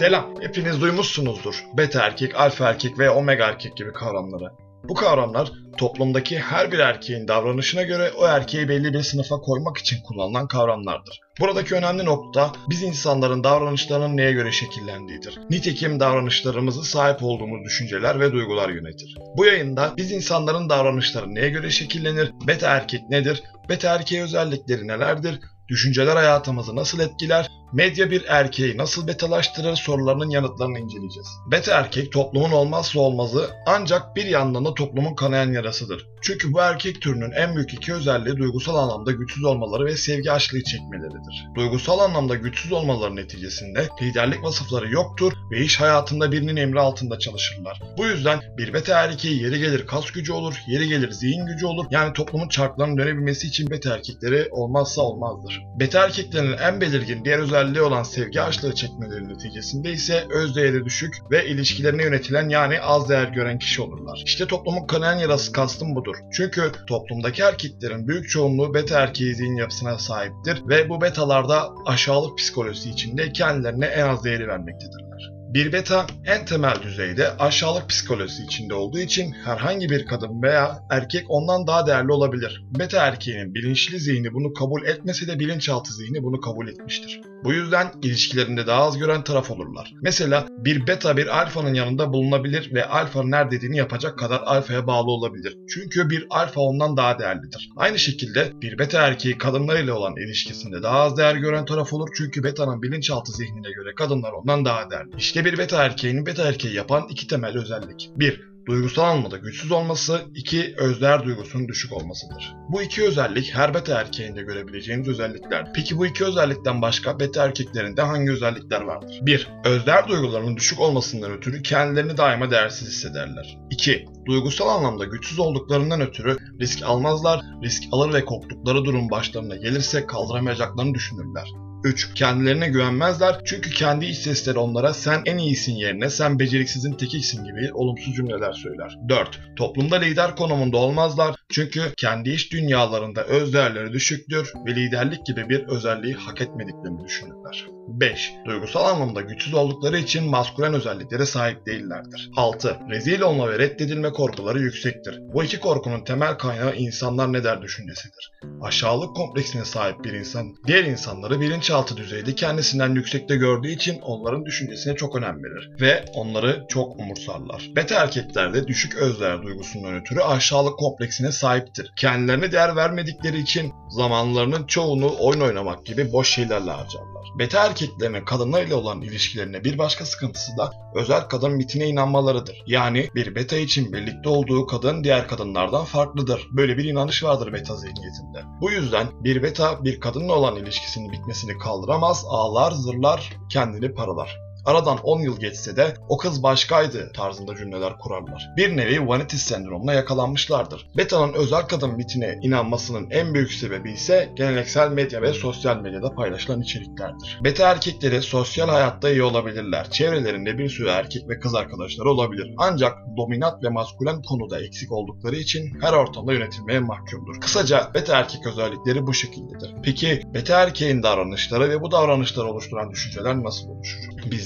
Selam. Hepiniz duymuşsunuzdur. Beta erkek, alfa erkek ve omega erkek gibi kavramları. Bu kavramlar toplumdaki her bir erkeğin davranışına göre o erkeği belli bir sınıfa koymak için kullanılan kavramlardır. Buradaki önemli nokta biz insanların davranışlarının neye göre şekillendiğidir. Nitekim davranışlarımızı sahip olduğumuz düşünceler ve duygular yönetir. Bu yayında biz insanların davranışları neye göre şekillenir, beta erkek nedir, beta erkeği özellikleri nelerdir, düşünceler hayatımızı nasıl etkiler, medya bir erkeği nasıl betalaştırır sorularının yanıtlarını inceleyeceğiz. Beta erkek toplumun olmazsa olmazı ancak bir yandan da toplumun kanayan yarasıdır. Çünkü bu erkek türünün en büyük iki özelliği duygusal anlamda güçsüz olmaları ve sevgi açlığı çekmeleridir. Duygusal anlamda güçsüz olmaları neticesinde liderlik vasıfları yoktur ve iş hayatında birinin emri altında çalışırlar. Bu yüzden bir beta erkeği yeri gelir kas gücü olur, yeri gelir zihin gücü olur. Yani toplumun çarklarının dönebilmesi için beta erkekleri olmazsa olmazdır. Beta erkeklerin en belirgin diğer özelliği olan sevgi açlığı çekmeleri neticesinde ise öz değeri düşük ve ilişkilerine yönetilen yani az değer gören kişi olurlar. İşte toplumun kanayan yarası kastım budur. Çünkü toplumdaki erkeklerin büyük çoğunluğu beta erkeği zihin yapısına sahiptir ve bu betalarda aşağılık psikolojisi içinde kendilerine en az değeri vermektedirler. Bir beta en temel düzeyde aşağılık psikolojisi içinde olduğu için herhangi bir kadın veya erkek ondan daha değerli olabilir. Beta erkeğinin bilinçli zihni bunu kabul etmese de bilinçaltı zihni bunu kabul etmiştir. Bu yüzden ilişkilerinde daha az gören taraf olurlar. Mesela bir beta bir alfanın yanında bulunabilir ve alfanın her dediğini yapacak kadar alfaya bağlı olabilir. Çünkü bir alfa ondan daha değerlidir. Aynı şekilde bir beta erkeği kadınlarıyla olan ilişkisinde daha az değer gören taraf olur çünkü beta'nın bilinçaltı zihnine göre kadınlar ondan daha değerli. İşte bir beta erkeğinin beta erkeği yapan iki temel özellik. 1 duygusal anlamda güçsüz olması, iki özler duygusunun düşük olmasıdır. Bu iki özellik her beta erkeğinde görebileceğiniz özellikler. Peki bu iki özellikten başka beta erkeklerinde hangi özellikler vardır? 1. Özler duygularının düşük olmasından ötürü kendilerini daima değersiz hissederler. 2. Duygusal anlamda güçsüz olduklarından ötürü risk almazlar, risk alır ve korktukları durum başlarına gelirse kaldıramayacaklarını düşünürler. 3. Kendilerine güvenmezler çünkü kendi iç sesleri onlara sen en iyisin yerine sen beceriksizin tekiksin gibi olumsuz cümleler söyler. 4. Toplumda lider konumunda olmazlar çünkü kendi iş dünyalarında öz değerleri düşüktür ve liderlik gibi bir özelliği hak etmediklerini düşünürler. 5. Duygusal anlamda güçsüz oldukları için maskülen özelliklere sahip değillerdir. 6. Rezil olma ve reddedilme korkuları yüksektir. Bu iki korkunun temel kaynağı insanlar ne der düşüncesidir. Aşağılık kompleksine sahip bir insan diğer insanları bilinçaltı düzeyde kendisinden yüksekte gördüğü için onların düşüncesine çok önem verir ve onları çok umursarlar. Beta erkeklerde düşük özler duygusundan ötürü aşağılık kompleksine sahiptir. Kendilerine değer vermedikleri için zamanlarının çoğunu oyun oynamak gibi boş şeylerle harcarlar. Beta erkeklerinin kadınlarıyla olan ilişkilerine bir başka sıkıntısı da özel kadın mitine inanmalarıdır. Yani bir beta için birlikte olduğu kadın diğer kadınlardan farklıdır. Böyle bir inanış vardır beta zihniyetinde. Bu yüzden bir beta bir kadınla olan ilişkisinin bitmesini kaldıramaz, ağlar, zırlar, kendini paralar. Aradan 10 yıl geçse de o kız başkaydı tarzında cümleler kurarlar. Bir nevi vanity sendromuna yakalanmışlardır. Beta'nın özel kadın mitine inanmasının en büyük sebebi ise geleneksel medya ve sosyal medyada paylaşılan içeriklerdir. Beta erkekleri sosyal hayatta iyi olabilirler. Çevrelerinde bir sürü erkek ve kız arkadaşları olabilir. Ancak dominant ve maskülen konuda eksik oldukları için her ortamda yönetilmeye mahkumdur. Kısaca beta erkek özellikleri bu şekildedir. Peki beta erkeğin davranışları ve bu davranışları oluşturan düşünceler nasıl oluşur?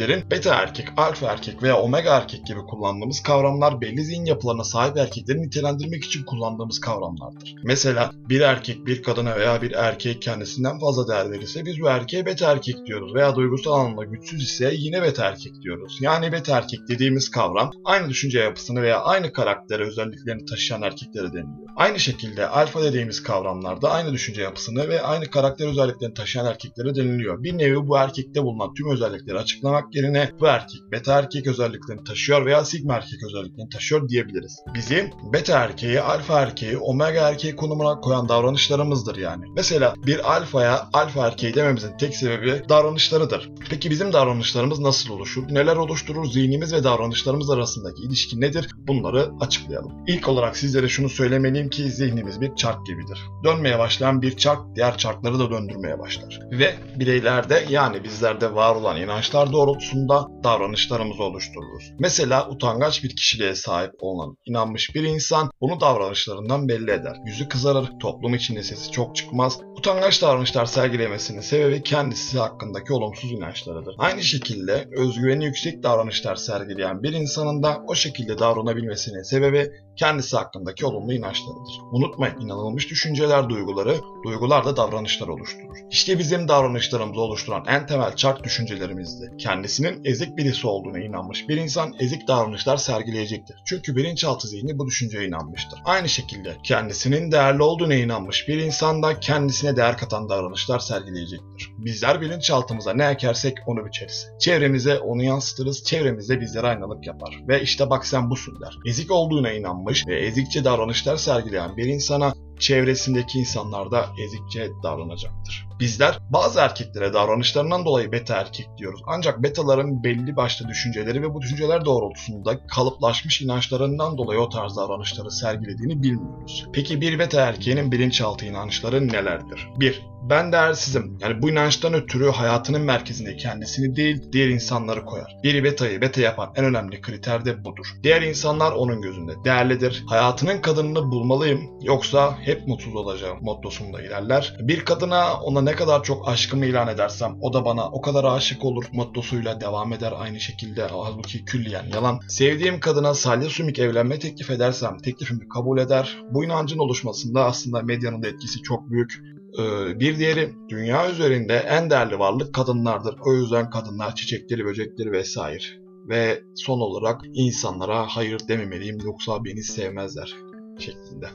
Bizlerin beta erkek, alfa erkek veya omega erkek gibi kullandığımız kavramlar belli zihin yapılarına sahip erkekleri nitelendirmek için kullandığımız kavramlardır. Mesela bir erkek bir kadına veya bir erkek kendisinden fazla değer verirse biz bu erkeğe beta erkek diyoruz veya duygusal anlamda güçsüz ise yine beta erkek diyoruz. Yani beta erkek dediğimiz kavram aynı düşünce yapısını veya aynı karakter özelliklerini taşıyan erkeklere deniliyor. Aynı şekilde alfa dediğimiz kavramlarda aynı düşünce yapısını ve aynı karakter özelliklerini taşıyan erkeklere deniliyor. Bir nevi bu erkekte bulunan tüm özellikleri açıklamak yerine bu erkek beta erkek özelliklerini taşıyor veya sigma erkek özelliklerini taşıyor diyebiliriz. Bizim beta erkeği, alfa erkeği, omega erkeği konumuna koyan davranışlarımızdır yani. Mesela bir alfaya alfa erkeği dememizin tek sebebi davranışlarıdır. Peki bizim davranışlarımız nasıl oluşur? Neler oluşturur? Zihnimiz ve davranışlarımız arasındaki ilişki nedir? Bunları açıklayalım. İlk olarak sizlere şunu söylemeliyim ki zihnimiz bir çark gibidir. Dönmeye başlayan bir çark diğer çarkları da döndürmeye başlar. Ve bireylerde yani bizlerde var olan inançlar doğrultusunda davranışlarımızı oluştururuz. Mesela utangaç bir kişiliğe sahip olan inanmış bir insan bunu davranışlarından belli eder. Yüzü kızarır, toplum içinde sesi çok çıkmaz, Utangaç davranışlar sergilemesinin sebebi kendisi hakkındaki olumsuz inançlarıdır. Aynı şekilde özgüveni yüksek davranışlar sergileyen bir insanın da o şekilde davranabilmesinin sebebi kendisi hakkındaki olumlu inançlarıdır. Unutmayın inanılmış düşünceler duyguları, duygular da davranışlar oluşturur. İşte bizim davranışlarımızı oluşturan en temel çark düşüncelerimizdi. Kendisinin ezik birisi olduğuna inanmış bir insan ezik davranışlar sergileyecektir. Çünkü bilinçaltı zihni bu düşünceye inanmıştır. Aynı şekilde kendisinin değerli olduğuna inanmış bir insan da kendisine değer katan davranışlar sergileyecektir. Bizler bilinçaltımıza ne ekersek onu biçeriz. Çevremize onu yansıtırız, çevremizde bizlere aynalık yapar. Ve işte bak sen busun der. Ezik olduğuna inanmış ve ezikçe davranışlar sergileyen bir insana çevresindeki insanlar da ezikçe davranacaktır. Bizler bazı erkeklere davranışlarından dolayı beta erkek diyoruz. Ancak betaların belli başlı düşünceleri ve bu düşünceler doğrultusunda kalıplaşmış inançlarından dolayı o tarz davranışları sergilediğini bilmiyoruz. Peki bir beta erkeğinin bilinçaltı inançları nelerdir? 1 ben değersizim. Yani bu inançtan ötürü hayatının merkezinde kendisini değil diğer insanları koyar. Biri betayı beta yapan en önemli kriter de budur. Diğer insanlar onun gözünde değerlidir. Hayatının kadınını bulmalıyım yoksa hep mutsuz olacağım mottosunda ilerler. Bir kadına ona ne kadar çok aşkımı ilan edersem o da bana o kadar aşık olur mottosuyla devam eder aynı şekilde. Halbuki külliyen yalan. Sevdiğim kadına salya sümük evlenme teklif edersem teklifimi kabul eder. Bu inancın oluşmasında aslında medyanın da etkisi çok büyük. Ee, bir diğeri dünya üzerinde en değerli varlık kadınlardır. O yüzden kadınlar çiçekleri, böcekleri vesaire. Ve son olarak insanlara hayır dememeliyim yoksa beni sevmezler şeklinde.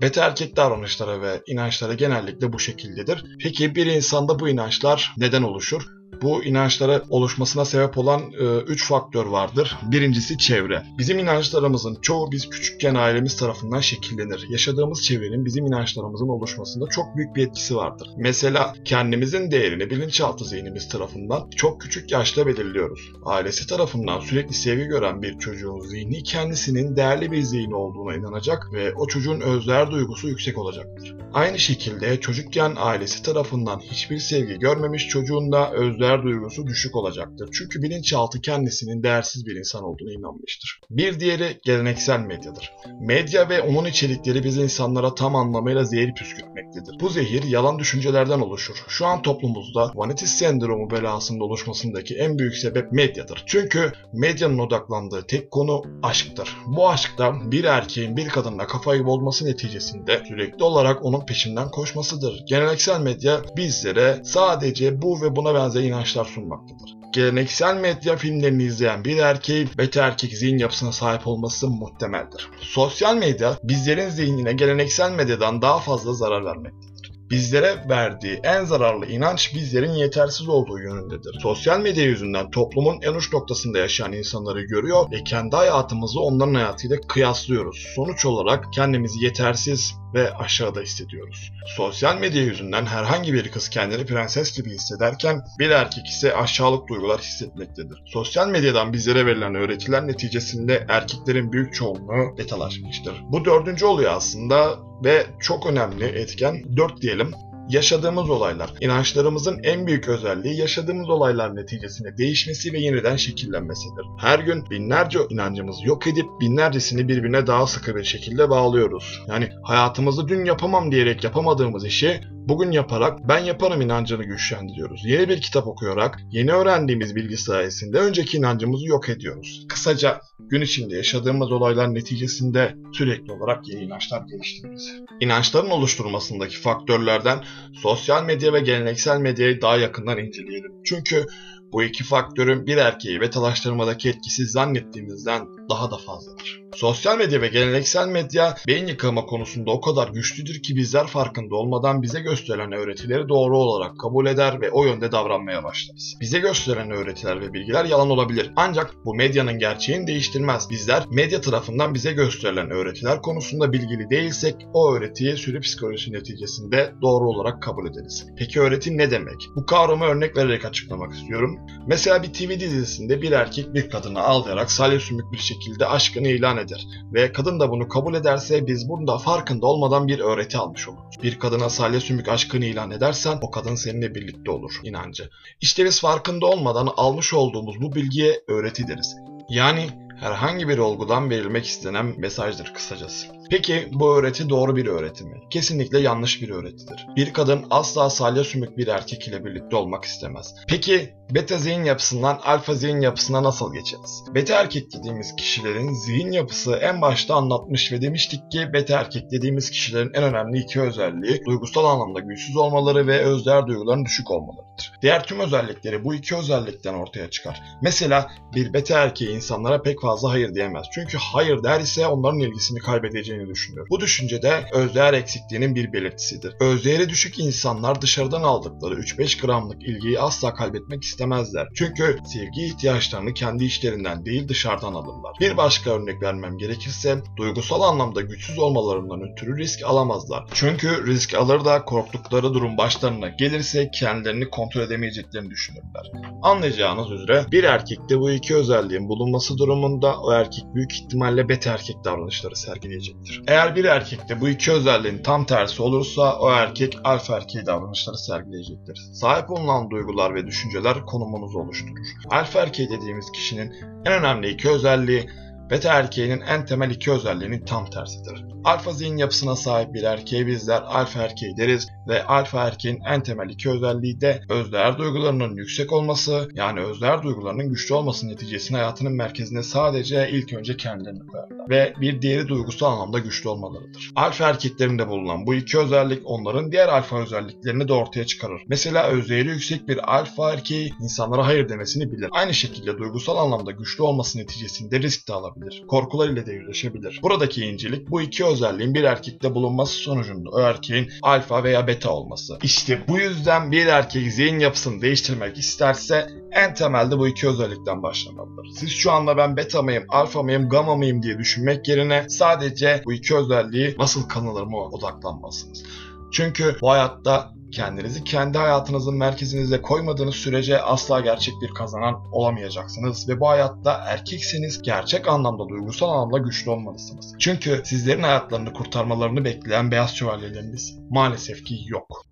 Beta erkek davranışları ve inançları genellikle bu şekildedir. Peki bir insanda bu inançlar neden oluşur? Bu inançlara oluşmasına sebep olan 3 e, faktör vardır. Birincisi çevre. Bizim inançlarımızın çoğu biz küçükken ailemiz tarafından şekillenir. Yaşadığımız çevrenin bizim inançlarımızın oluşmasında çok büyük bir etkisi vardır. Mesela kendimizin değerini bilinçaltı zihnimiz tarafından çok küçük yaşta belirliyoruz. Ailesi tarafından sürekli sevgi gören bir çocuğun zihni kendisinin değerli bir zihni olduğuna inanacak ve o çocuğun özler duygusu yüksek olacaktır. Aynı şekilde çocukken ailesi tarafından hiçbir sevgi görmemiş çocuğun da özler değer duygusu düşük olacaktır. Çünkü bilinçaltı kendisinin değersiz bir insan olduğuna inanmıştır. Bir diğeri geleneksel medyadır. Medya ve onun içerikleri biz insanlara tam anlamıyla zehir püskürtmektedir. Bu zehir yalan düşüncelerden oluşur. Şu an toplumumuzda vanitis sendromu belasının oluşmasındaki en büyük sebep medyadır. Çünkü medyanın odaklandığı tek konu aşktır. Bu aşkta bir erkeğin bir kadınla kafayı bozması neticesinde sürekli olarak onun peşinden koşmasıdır. Geleneksel medya bizlere sadece bu ve buna benzer inançlar sunmaktadır. Geleneksel medya filmlerini izleyen bir erkeğin beta erkek zihin yapısına sahip olması muhtemeldir. Sosyal medya bizlerin zihnine geleneksel medyadan daha fazla zarar vermektedir bizlere verdiği en zararlı inanç bizlerin yetersiz olduğu yönündedir. Sosyal medya yüzünden toplumun en uç noktasında yaşayan insanları görüyor ve kendi hayatımızı onların hayatıyla kıyaslıyoruz. Sonuç olarak kendimizi yetersiz ve aşağıda hissediyoruz. Sosyal medya yüzünden herhangi bir kız kendini prenses gibi hissederken bir erkek ise aşağılık duygular hissetmektedir. Sosyal medyadan bizlere verilen öğretiler neticesinde erkeklerin büyük çoğunluğu betalaşmıştır. Bu dördüncü oluyor aslında ve çok önemli etken 4 diyelim yaşadığımız olaylar. İnançlarımızın en büyük özelliği yaşadığımız olaylar neticesinde değişmesi ve yeniden şekillenmesidir. Her gün binlerce inancımızı yok edip binlercesini birbirine daha sıkı bir şekilde bağlıyoruz. Yani hayatımızda dün yapamam diyerek yapamadığımız işi bugün yaparak ben yaparım inancını güçlendiriyoruz. Yeni bir kitap okuyarak yeni öğrendiğimiz bilgi sayesinde önceki inancımızı yok ediyoruz. Kısaca gün içinde yaşadığımız olaylar neticesinde sürekli olarak yeni inançlar geliştiririz. İnançların oluşturmasındaki faktörlerden sosyal medya ve geleneksel medyayı daha yakından inceleyelim. Çünkü bu iki faktörün bir erkeği betalaştırmadaki etkisi zannettiğimizden daha da fazladır. Sosyal medya ve geleneksel medya beyin yıkama konusunda o kadar güçlüdür ki bizler farkında olmadan bize gösterilen öğretileri doğru olarak kabul eder ve o yönde davranmaya başlarız. Bize gösterilen öğretiler ve bilgiler yalan olabilir. Ancak bu medyanın gerçeğini değiştirmez. Bizler medya tarafından bize gösterilen öğretiler konusunda bilgili değilsek o öğretiyi sürü psikolojisi neticesinde doğru olarak kabul ederiz. Peki öğreti ne demek? Bu kavramı örnek vererek açıklamak istiyorum. Mesela bir TV dizisinde bir erkek bir kadını ağlayarak salya sümük bir şekilde aşkını ilan eder ve kadın da bunu kabul ederse biz bunda farkında olmadan bir öğreti almış oluruz. Bir kadına salya sümük aşkını ilan edersen o kadın seninle birlikte olur inancı. İşte biz farkında olmadan almış olduğumuz bu bilgiye öğreti deriz. Yani herhangi bir olgudan verilmek istenen mesajdır kısacası. Peki bu öğreti doğru bir öğreti mi? Kesinlikle yanlış bir öğretidir. Bir kadın asla salya sümük bir erkek ile birlikte olmak istemez. Peki beta zihin yapısından alfa zihin yapısına nasıl geçeriz? Beta erkek dediğimiz kişilerin zihin yapısı en başta anlatmış ve demiştik ki beta erkek dediğimiz kişilerin en önemli iki özelliği duygusal anlamda güçsüz olmaları ve özdeğer duyguların düşük olmalarıdır. Diğer tüm özellikleri bu iki özellikten ortaya çıkar. Mesela bir beta erkeği insanlara pek fazla hayır diyemez. Çünkü hayır der ise onların ilgisini kaybedeceğini düşünür. Bu düşünce de özdeğer eksikliğinin bir belirtisidir. Özdeğeri düşük insanlar dışarıdan aldıkları 3-5 gramlık ilgiyi asla kaybetmek istemezler. Çünkü sevgi ihtiyaçlarını kendi içlerinden değil dışarıdan alırlar. Bir başka örnek vermem gerekirse duygusal anlamda güçsüz olmalarından ötürü risk alamazlar. Çünkü risk alır da korktukları durum başlarına gelirse kendilerini kontrol edemeyeceklerini düşünürler. Anlayacağınız üzere bir erkekte bu iki özelliğin bulunması durumunda o erkek büyük ihtimalle beta erkek davranışları sergileyecektir. Eğer bir erkekte bu iki özelliğin tam tersi olursa o erkek alfa erkeği davranışları sergileyecektir. Sahip olunan duygular ve düşünceler konumunuzu oluşturur. Alfa erkeği dediğimiz kişinin en önemli iki özelliği beta erkeğinin en temel iki özelliğinin tam tersidir. Alfa zihin yapısına sahip bir erkeğe bizler alfa erkeği deriz ve alfa erkeğin en temel iki özelliği de özdeğer duygularının yüksek olması yani özdeğer duygularının güçlü olması neticesinde hayatının merkezine sadece ilk önce kendilerini koyarlar ve bir diğeri duygusal anlamda güçlü olmalarıdır. Alfa erkeklerinde bulunan bu iki özellik onların diğer alfa özelliklerini de ortaya çıkarır. Mesela özdeğeri yüksek bir alfa erkeği insanlara hayır demesini bilir. Aynı şekilde duygusal anlamda güçlü olması neticesinde risk de alabilir. Korkular ile de yüzleşebilir. Buradaki incelik bu iki özelliğin bir erkekte bulunması sonucunda o erkeğin alfa veya beta olması. İşte bu yüzden bir erkek zihin yapısını değiştirmek isterse en temelde bu iki özellikten başlamalıdır. Siz şu anda ben beta mıyım, alfa mıyım, gamma mıyım diye düşünmek yerine sadece bu iki özelliği nasıl kanılır mı odaklanmalısınız. Çünkü bu hayatta kendinizi kendi hayatınızın merkezinize koymadığınız sürece asla gerçek bir kazanan olamayacaksınız ve bu hayatta erkekseniz gerçek anlamda duygusal anlamda güçlü olmalısınız. Çünkü sizlerin hayatlarını kurtarmalarını bekleyen beyaz şövalyeleriniz maalesef ki yok.